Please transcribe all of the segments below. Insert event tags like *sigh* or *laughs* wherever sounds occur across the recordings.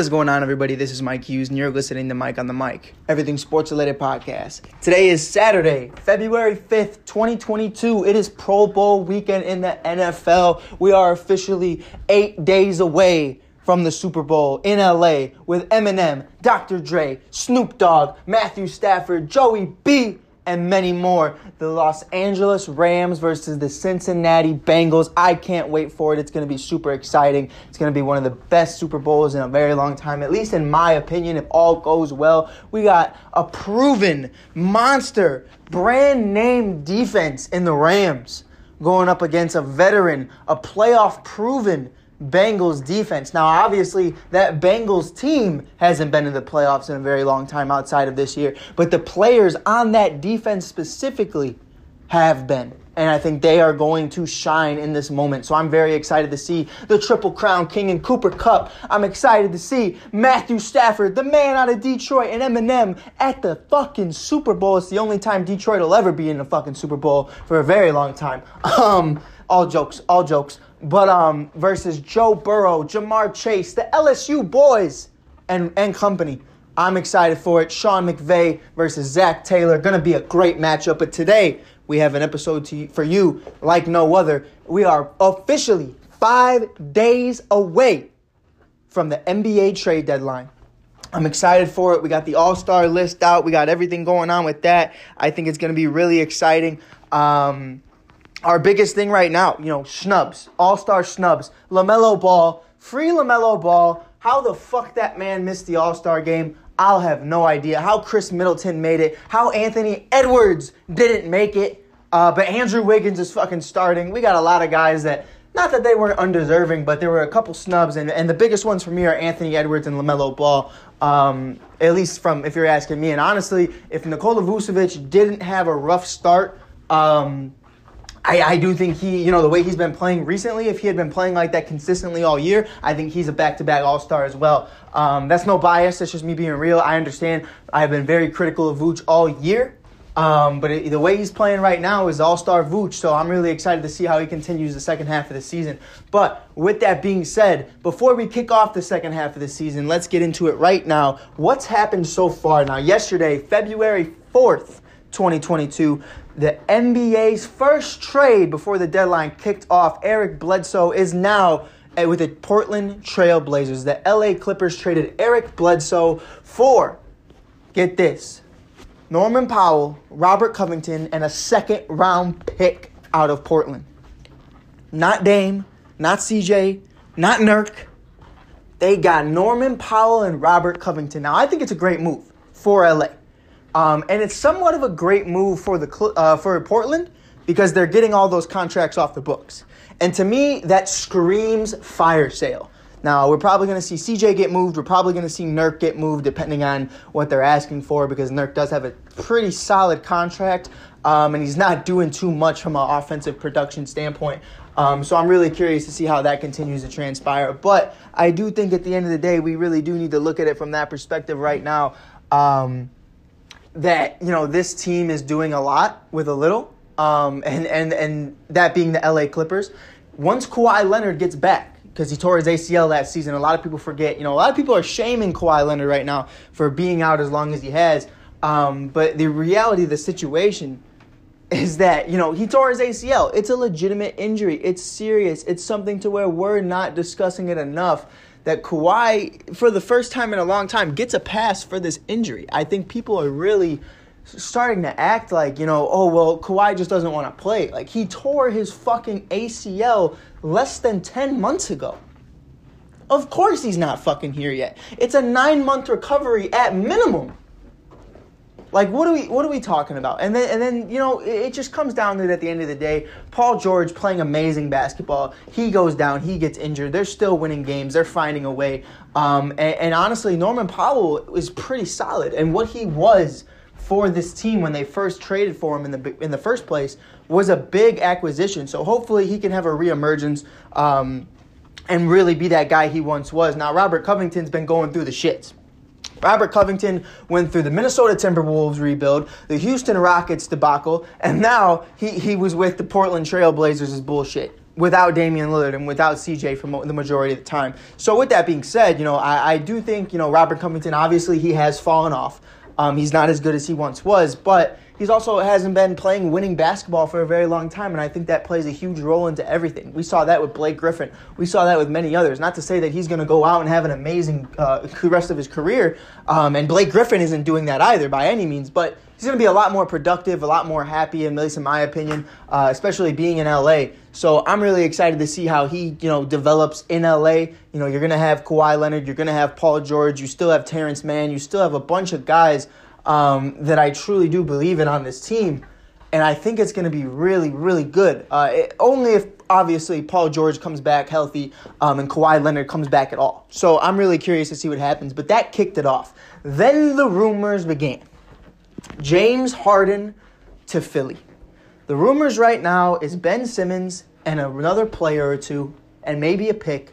Is going on, everybody? This is Mike Hughes, and you're listening to Mike on the Mic, everything sports related podcast. Today is Saturday, February 5th, 2022. It is Pro Bowl weekend in the NFL. We are officially eight days away from the Super Bowl in LA with Eminem, Dr. Dre, Snoop Dogg, Matthew Stafford, Joey B and many more. The Los Angeles Rams versus the Cincinnati Bengals. I can't wait for it. It's going to be super exciting. It's going to be one of the best Super Bowls in a very long time, at least in my opinion, if all goes well. We got a proven monster, brand name defense in the Rams going up against a veteran, a playoff proven Bengals defense. Now, obviously, that Bengals team hasn't been in the playoffs in a very long time outside of this year, but the players on that defense specifically have been. And I think they are going to shine in this moment. So I'm very excited to see the Triple Crown King and Cooper Kupp. I'm excited to see Matthew Stafford, the man out of Detroit, and Eminem at the fucking Super Bowl. It's the only time Detroit will ever be in the fucking Super Bowl for a very long time. *laughs* Um, all jokes, all jokes but um, versus Joe Burrow, Ja'Marr Chase, the LSU boys, and and company. I'm excited for it. Sean McVay versus Zac Taylor, gonna be a great matchup. But today we have an episode to, for you like no other. We are officially five days away from the NBA trade deadline. I'm excited for it. We got the All Star list out. We got everything going on with that. I think it's going to be really exciting. Um, our biggest thing right now, you know, snubs, all star snubs, LaMelo Ball, free LaMelo Ball. How the fuck that man missed the All Star game, I'll have no idea. How Khris Middleton made it, how Anthony Edwards didn't make it, uh, but Andrew Wiggins is fucking starting. We got a lot of guys that, not that they weren't undeserving, but there were a couple snubs, and, and the biggest ones for me are Anthony Edwards and LaMelo Ball. Um, at least from if you're asking me. And honestly, if Nikola Vucevic didn't have a rough start, um, I, I do think he, you know, the way he's been playing recently, if he had been playing like that consistently all year, I think he's a back to back All Star as well. Um, that's no bias, that's just me being real. I understand I've been very critical of Vooch all year. Um, but it, the way he's playing right now is all star Vooch, so I'm really excited to see how he continues the second half of the season. But with that being said, before we kick off the second half of the season, let's get into it right now. What's happened so far? Now, yesterday, February 4th, 2022, the NBA's first trade before the deadline kicked off, Eric Bledsoe is now eh, with the Portland Trailblazers. The LA Clippers traded Eric Bledsoe for, get this, Norman Powell, Robert Covington, and a second round pick out of Portland. Not Dame, not CJ, not Nurk. They got Norman Powell and Robert Covington. Now, I think it's a great move for LA. Um, and it's somewhat of a great move for the uh, for Portland because they're getting all those contracts off the books. And to me, that screams fire sale. Now, we're probably going to see CJ get moved. We're probably going to see Nurk get moved, depending on what they're asking for, because Nurk does have a pretty solid contract, um, and he's not doing too much from an offensive production standpoint. Um, so I'm really curious to see how that continues to transpire. But I do think at the end of the day, we really do need to look at it from that perspective right now. Um, that you know this team is doing a lot with a little, um, and and and that being the LA Clippers. Once Kawhi Leonard gets back, because he tore his ACL that season, a lot of people forget. You know, a lot of people are shaming Kawhi Leonard right now for being out as long as he has. Um, but the reality of the situation is that you know he tore his ACL. It's a legitimate injury. It's serious. It's something to where we're not discussing it enough that Kawhi, for the first time in a long time, gets a pass for this injury. I think people are really starting to act like, you know, oh, well, Kawhi just doesn't want to play. Like, he tore his fucking ACL less than 10 months ago. Of course he's not fucking here yet. It's a nine month recovery at minimum. Like what are we what are we talking about? And then and then you know it, it, just comes down to it at the end of the day. Paul George playing amazing basketball. He goes down. He gets injured. They're still winning games. They're finding a way. Um, and, and honestly, Norman Powell is pretty solid. And what he was for this team when they first traded for him in the in the first place was a big acquisition. So hopefully he can have a reemergence. Um, and really be that guy he once was. Now Robert Covington's been going through the shits. Robert Covington went through the Minnesota Timberwolves rebuild, the Houston Rockets debacle, and now he, he was with the Portland Trailblazers' bullshit. without Damian Lillard and without CJ for mo- the majority of the time. So with that being said, you know, I, I do think, you know, Robert Covington, obviously he has fallen off. Um, he's not as good as he once was, but he's also hasn't been playing winning basketball for a very long time, and I think that plays a huge role into everything. We saw that with Blake Griffin. We saw that with many others. Not to say that he's going to go out and have an amazing uh, rest of his career, um, and Blake Griffin isn't doing that either by any means, but he's going to be a lot more productive, a lot more happy, at least in my opinion, uh, especially being in LA. So I'm really excited to see how he, you know, develops in LA. You know, you're going to have Kawhi Leonard, you're going to have Paul George, you still have Terrence Mann, you still have a bunch of guys um, that I truly do believe in on this team. And I think it's going to be really, really good. Uh, it, only if obviously Paul George comes back healthy um, and Kawhi Leonard comes back at all. So I'm really curious to see what happens. But that kicked it off. Then the rumors began. James Harden to Philly. The rumors right now is Ben Simmons and another player or two and maybe a pick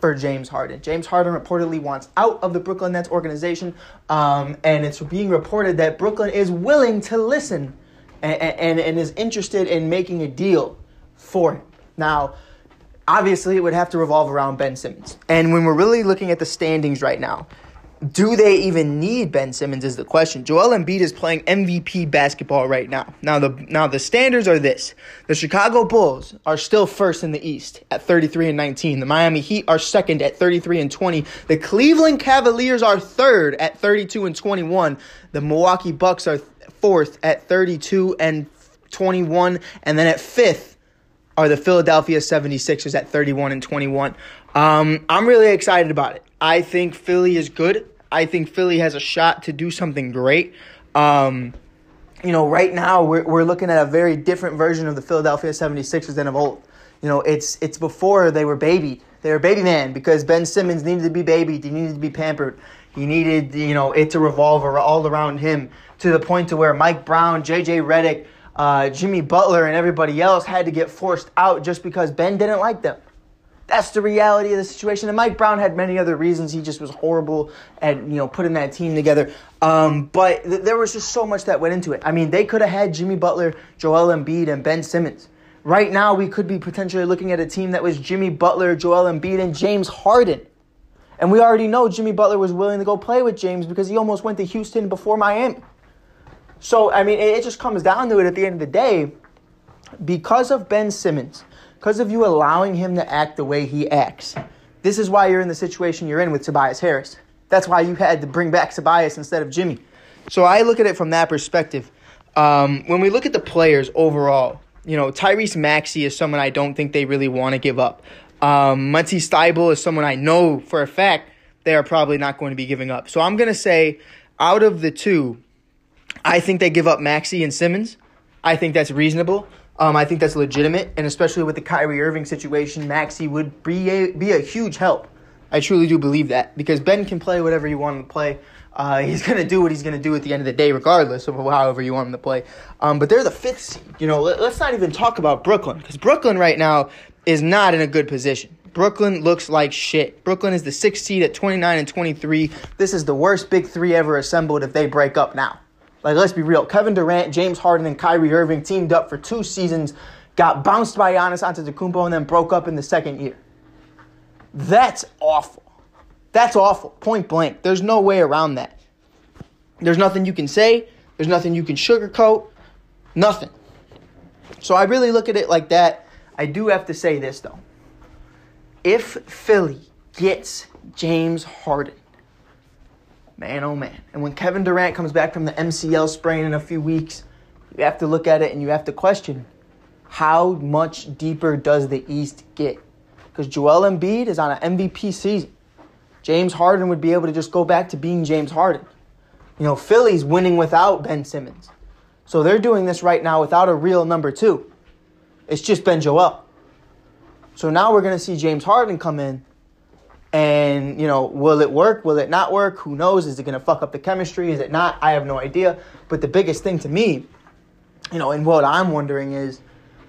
for James Harden. James Harden reportedly wants out of the Brooklyn Nets organization, um, and it's being reported that Brooklyn is willing to listen and, and, and is interested in making a deal for him. Now, obviously, it would have to revolve around Ben Simmons. And when we're really looking at the standings right now, do they even need Ben Simmons is the question. Joel Embiid is playing MVP basketball right now. Now the now the standards are this. The Chicago Bulls are still first in the East at 33 and 19. The Miami Heat are second at 33 and 20. The Cleveland Cavaliers are third at 32 and 21. The Milwaukee Bucks are fourth at 32 and 21 and then at fifth are the Philadelphia 76ers at 31 and 21. Um, I'm really excited about it. I think Philly is good. I think Philly has a shot to do something great. Um, you know, right now we're, we're looking at a very different version of the Philadelphia 76ers than of old. You know, it's it's before they were babied. They were baby man because Ben Simmons needed to be babied. He needed to be pampered. He needed, you know, it to revolve all around him to the point to where Mike Brown, J.J. Redick, uh, Jimmy Butler, and everybody else had to get forced out just because Ben didn't like them. That's the reality of the situation. And Mike Brown had many other reasons. He just was horrible at you know putting that team together. Um, but th- there was just so much that went into it. I mean, they could have had Jimmy Butler, Joel Embiid, and Ben Simmons. Right now, we could be potentially looking at a team that was Jimmy Butler, Joel Embiid, and James Harden. And we already know Jimmy Butler was willing to go play with James because he almost went to Houston before Miami. So, I mean, it just comes down to it at the end of the day. Because of Ben Simmons, because of you allowing him to act the way he acts, this is why you're in the situation you're in with Tobias Harris. That's why you had to bring back Tobias instead of Jimmy. So I look at it from that perspective. Um, when we look at the players overall, you know, Tyrese Maxey is someone I don't think they really want to give up. Um, Matisse Thybulle is someone I know for a fact they are probably not going to be giving up. So I'm going to say, out of the two, I think they give up Maxey and Simmons. I think that's reasonable. Um, I think that's legitimate, and especially with the Kyrie Irving situation, Maxey would be a, be a huge help. I truly do believe that because Ben can play whatever you want him to play. Uh, he's to do what he's to do at the end of the day, regardless of however you want him to play. Um, but they're the fifth seed. You know, let, us not even talk about Brooklyn because Brooklyn right now is not in a good position. Brooklyn looks like shit. Brooklyn is the sixth seed at 29 and 23. This is the worst big three ever assembled if they break up now. Like, let's be real. Kevin Durant, James Harden, and Kyrie Irving teamed up for two seasons, got bounced by Giannis Antetokounmpo, and then broke up in the second year. That's awful. That's awful. Point blank. There's no way around that. There's nothing you can say. There's nothing you can sugarcoat. Nothing. So I really look at it like that. I do have to say this, though. If Philly gets James Harden, Man, oh man. And when Kevin Durant comes back from the MCL sprain in a few weeks, you have to look at it and you have to question how much deeper does the East get? Because Joel Embiid is on an MVP season. James Harden would be able to just go back to being James Harden. You know, Philly's winning without Ben Simmons. So they're doing this right now without a real number two. It's just Ben Joel. So now we're going to see James Harden come in and, you know, will it work? Will it not work? Who knows? Is it going to fuck up the chemistry? Is it not? I have no idea. But the biggest thing to me, you know, and what I'm wondering is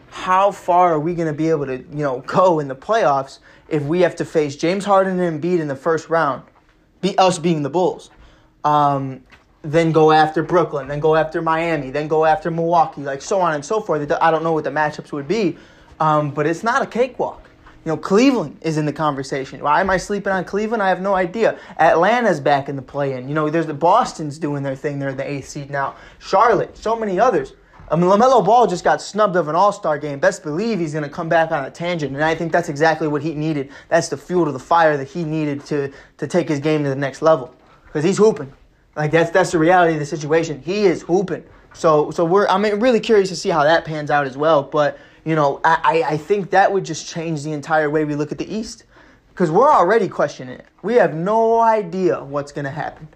how far are we going to be able to, you know, go in the playoffs if we have to face James Harden and Embiid in the first round, be us being the Bulls, um, then go after Brooklyn, then go after Miami, then go after Milwaukee, like so on and so forth. I don't know what the matchups would be, Um, but it's not a cakewalk. You know, Cleveland is in the conversation. Why am I sleeping on Cleveland? I have no idea. Atlanta's back in the play-in. You know, there's the Boston's doing their thing. They're the eighth seed now. Charlotte, so many others. I mean, LaMelo Ball just got snubbed of an All Star game. Best believe he's going to come back on a tangent. And I think that's exactly what he needed. That's the fuel to the fire that he needed to, to take his game to the next level. Because he's hooping. Like, that's, that's the reality of the situation. He is hooping. So, so we're, I'm really curious to see how that pans out as well. But, you know, I, I think that would just change the entire way we look at the East. Because we're already questioning it. We have no idea what's going to happen.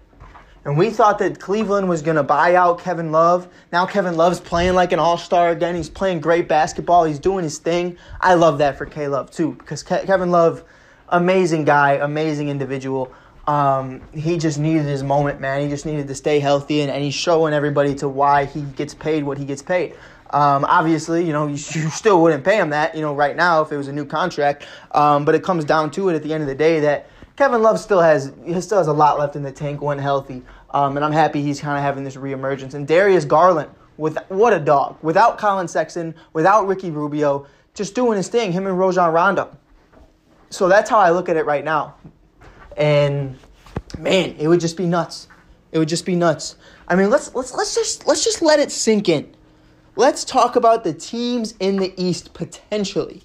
And we thought that Cleveland was going to buy out Kevin Love. Now Kevin Love's playing like an all star again. He's playing great basketball. He's doing his thing. I love that for K Love too, because Ke- Kevin Love, amazing guy, amazing individual. Um, he just needed his moment, man. He just needed to stay healthy, and, and he's showing everybody to why he gets paid what he gets paid. Um, obviously, you know, you, you, still wouldn't pay him that, you know, right now if it was a new contract. Um, but it comes down to it at the end of the day that Kevin Love still has he still has a lot left in the tank when healthy, um, and I'm happy he's kind of having this reemergence. And Darius Garland, with what a dog, without Collin Sexton, without Ricky Rubio, just doing his thing. Him and Rajon Rondo. So that's how I look at it right now, and man, it would just be nuts. It would just be nuts. I mean, let's let's let's just let's just let it sink in. Let's talk about the teams in the East potentially.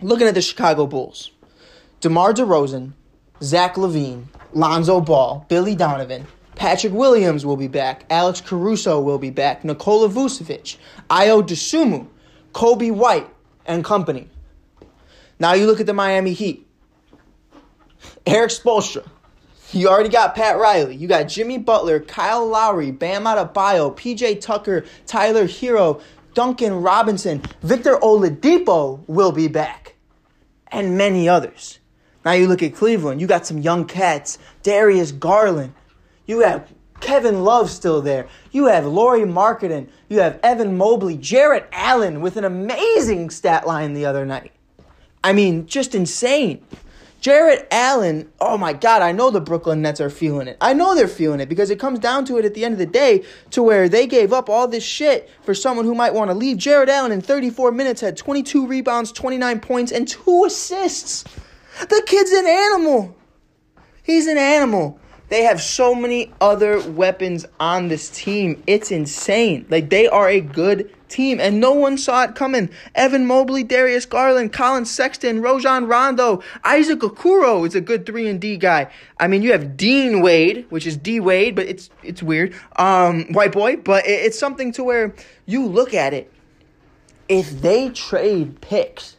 Looking at the Chicago Bulls. DeMar DeRozan, Zach LaVine, Lonzo Ball, Billy Donovan, Patrick Williams will be back. Alex Caruso will be back. Nikola Vucevic, Ayo Dosunmu, Coby White, and company. Now you look at the Miami Heat. Erik Spoelstra. You already got Pat Riley. You got Jimmy Butler, Kyle Lowry, Bam Adebayo, PJ Tucker, Tyler Herro, Duncan Robinson, Victor Oladipo will be back, and many others. Now you look at Cleveland, you got some young cats, Darius Garland. You have Kevin Love still there. You have Lauri Markkanen. You have Evan Mobley, Jarrett Allen with an amazing stat line the other night. I mean, just insane. Jarrett Allen, oh my God, I know the Brooklyn Nets are feeling it. I know they're feeling it because it comes down to it at the end of the day to where they gave up all this shit for someone who might want to leave. Jarrett Allen in 34 minutes had 22 rebounds, 29 points, and two assists. The kid's an animal. He's an animal. They have so many other weapons on this team. It's insane. Like they are a good team, and no one saw it coming. Evan Mobley, Darius Garland, Collin Sexton, Rajon Rondo, Isaac Okoro is a good three and D guy. I mean, you have Dean Wade, which is D Wade, but it's it's weird, um, white boy. But it's something to where you look at it. If they trade picks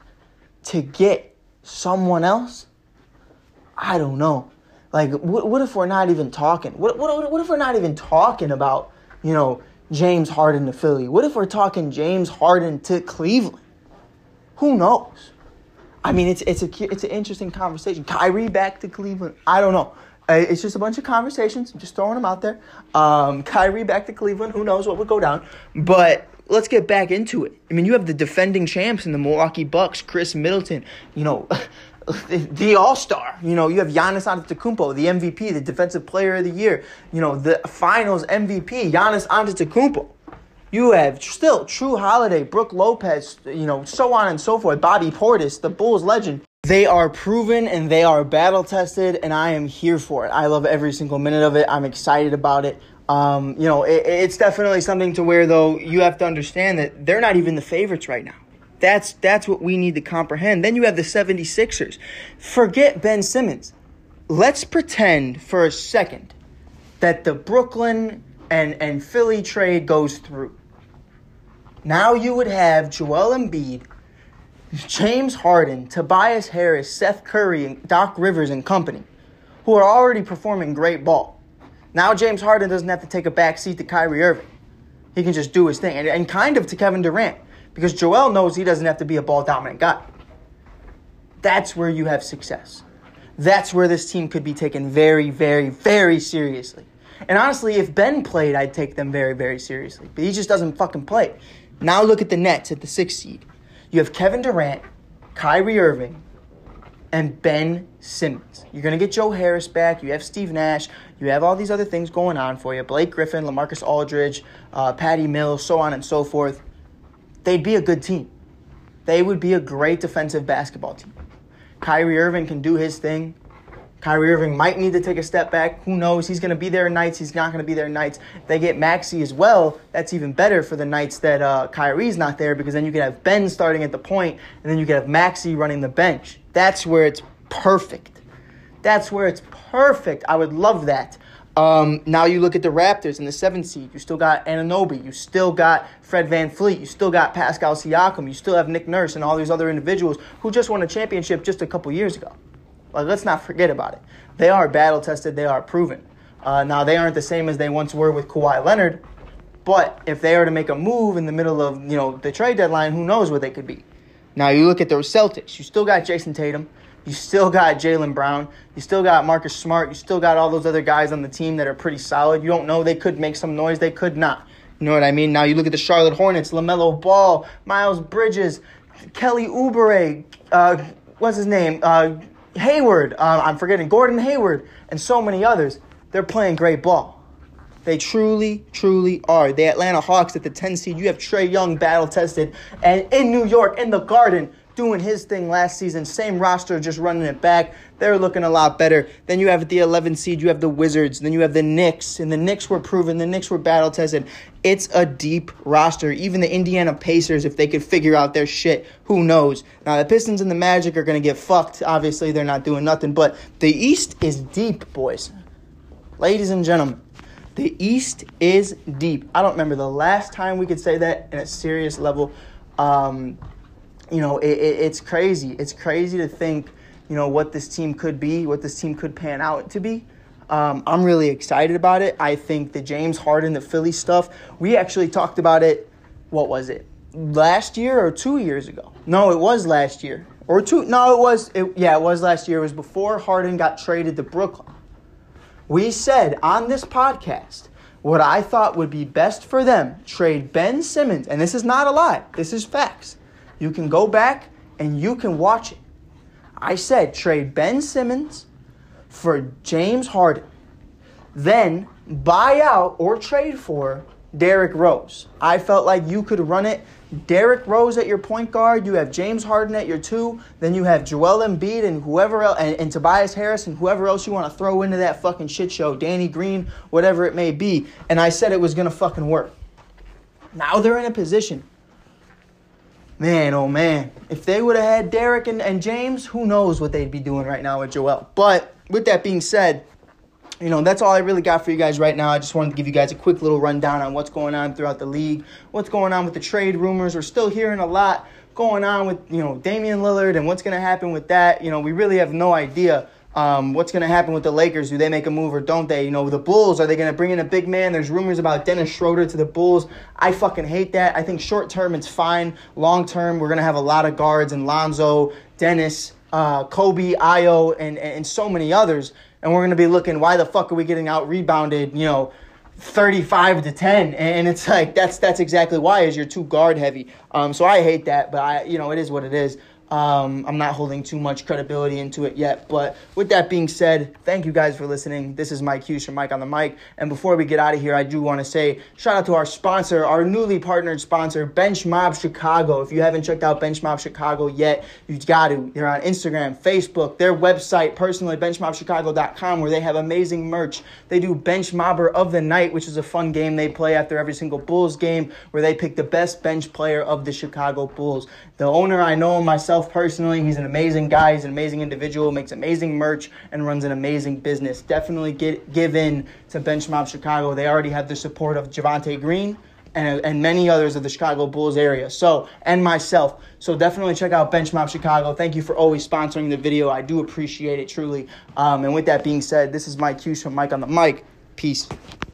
to get someone else? I don't know. Like, what, what if we're not even talking? What, what, what if we're not even talking about, you know, James Harden to Philly? What if we're talking James Harden to Cleveland? Who knows? I mean, it's it's a it's an interesting conversation. Kyrie back to Cleveland. I don't know. It's just a bunch of conversations. Just throwing them out there. Um, Kyrie back to Cleveland. Who knows what would go down? But let's get back into it. I mean, you have the defending champs in the Milwaukee Bucks, Khris Middleton, you know, *laughs* *laughs* the All Star. You know, you have Giannis Antetokounmpo, the MVP, the Defensive Player of the Year. You know, the Finals MVP, Giannis Antetokounmpo. You have still Jrue Holiday, Brook Lopez, you know, so on and so forth. Bobby Portis, the Bulls legend. They are proven and they are battle tested, and I am here for it. I love every single minute of it. I'm excited about it. Um, you know, it, it's definitely something to where though you have to understand that they're not even the favorites right now. That's that's what we need to comprehend. Then you have the 76ers. Forget Ben Simmons. Let's pretend for a second that the Brooklyn and, and Philly trade goes through. Now you would have Joel Embiid, James Harden, Tobias Harris, Seth Curry, and Doc Rivers and company, who are already performing great ball. Now James Harden doesn't have to take a back seat to Kyrie Irving. He can just do his thing. And, and kind of to Kevin Durant. Because Joel knows he doesn't have to be a ball dominant guy. That's where you have success. That's where this team could be taken very, very, very seriously. And honestly, if Ben played, I'd take them very, very seriously. But he just doesn't fucking play. Now look at the Nets at the sixth seed. You have Kevin Durant, Kyrie Irving, and Ben Simmons. You're going to get Joe Harris back. You have Steve Nash. You have all these other things going on for you. Blake Griffin, LaMarcus Aldridge, uh, Patty Mills, so on and so forth. They'd be a good team. they would be a great defensive basketball team. Kyrie Irving can do his thing. Kyrie Irving might need to take a step back. Who knows? He's going to be there nights. He's not going to be there nights. They get Maxey as well, that's even better for the nights that uh, Kyrie's not there because then you could have Ben starting at the point and then you could have Maxey running the bench. That's where it's perfect. That's where it's perfect. I would love that. Um, now you look at the Raptors in the seventh seed. You still got Anunoby. You still got Fred VanVleet. You still got Pascal Siakam. You still have Nick Nurse and all these other individuals who just won a championship just a couple years ago. Like, let's not forget about it. They are battle tested. They are proven. Uh, now they aren't the same as they once were with Kawhi Leonard, but if they are to make a move in the middle of you know the trade deadline, who knows what they could be. Now you look at those Celtics. You still got Jayson Tatum. You still got Jaylen Brown. You still got Marcus Smart. You still got all those other guys on the team that are pretty solid. You don't know they could make some noise. They could not. You know what I mean? Now you look at the Charlotte Hornets, LaMelo Ball, Miles Bridges, Kelly Oubre, uh, what's his name? Uh, Hayward, uh, I'm forgetting Gordon Hayward, and so many others. They're playing great ball. They truly, truly are. The Atlanta Hawks at the 10 seed. You have Trae Young battle tested, and in New York, in the Garden, doing his thing last season. Same roster, just running it back. They're looking a lot better. Then you have the 11 seed, you have the Wizards. Then you have the Knicks, and the Knicks were proven. The Knicks were battle tested. It's a deep roster. Even the Indiana Pacers, if they could figure out their shit, who knows? Now, the Pistons and the Magic are going to get fucked. Obviously, they're not doing nothing. But the East is deep, boys. Ladies and gentlemen. The East is deep. I don't remember the last time we could say that in a serious level. Um, you know, it, it, it's crazy. It's crazy to think, you know, what this team could be, what this team could pan out to be. Um, I'm really excited about it. I think the James Harden, the Philly stuff, we actually talked about it, what was it, last year or two years ago? No, it was last year. Or two, no, it was, it, yeah, it was last year. It was before Harden got traded to Brooklyn. We said on this podcast what I thought would be best for them trade Ben Simmons, and this is not a lie, this is facts you can go back and you can watch it. I said trade Ben Simmons for James Harden. Then buy out or trade for Derrick Rose. I felt like you could run it Derrick Rose at your point guard, you have James Harden at your two, then you have Joel Embiid and whoever else, and, and Tobias Harris and whoever else you want to throw into that fucking shit show, Danny Green, whatever it may be. And I said it was going to fucking work. Now they're in a position Man, oh man. If they would have had Derrick and, and James, who knows what they'd be doing right now with Joel. But with that being said, you know, that's all I really got for you guys right now. I just wanted to give you guys a quick little rundown on what's going on throughout the league, what's going on with the trade rumors. We're still hearing a lot going on with, you know, Damian Lillard and what's going to happen with that. You know, we really have no idea um, what's going to happen with the Lakers? Do they make a move or don't they? You know, the Bulls, are they going to bring in a big man? There's rumors about Dennis Schroeder to the Bulls. I fucking hate that. I think short term it's fine. Long term, we're going to have a lot of guards and Lonzo, Dennis, uh, Coby, Ayo, and, and so many others. And we're going to be looking, why the fuck are we getting out rebounded, you know, 35 to 10 and it's like that's that's exactly why is you're too guard heavy um so i hate that but i you know it is what it is um, I'm not holding too much credibility into it yet. But with that being said, thank you guys for listening. This is Mike Hughes from Mike on the Mic. And before we get out of here, I do want to say shout out to our sponsor, our newly partnered sponsor, Bench Mob Chicago. If you haven't checked out Bench Mob Chicago yet, you've got to. They're on Instagram, Facebook, their website, personally, benchmobchicago.com, where they have amazing merch. They do Bench Mobber of the Night, which is a fun game they play after every single Bulls game, where they pick the best bench player of the Chicago Bulls. The owner, I know myself myself personally, he's an amazing guy. He's an amazing individual, makes amazing merch, and runs an amazing business. Definitely get give in to Bench Mob Chicago. They already have the support of Javonte Green and, and many others of the Chicago Bulls area. So, and myself. So definitely check out Bench Mob Chicago. Thank you for always sponsoring the video. I do appreciate it truly. Um, and with that being said, this is Mike Hughes from Mike on the Mic. Peace.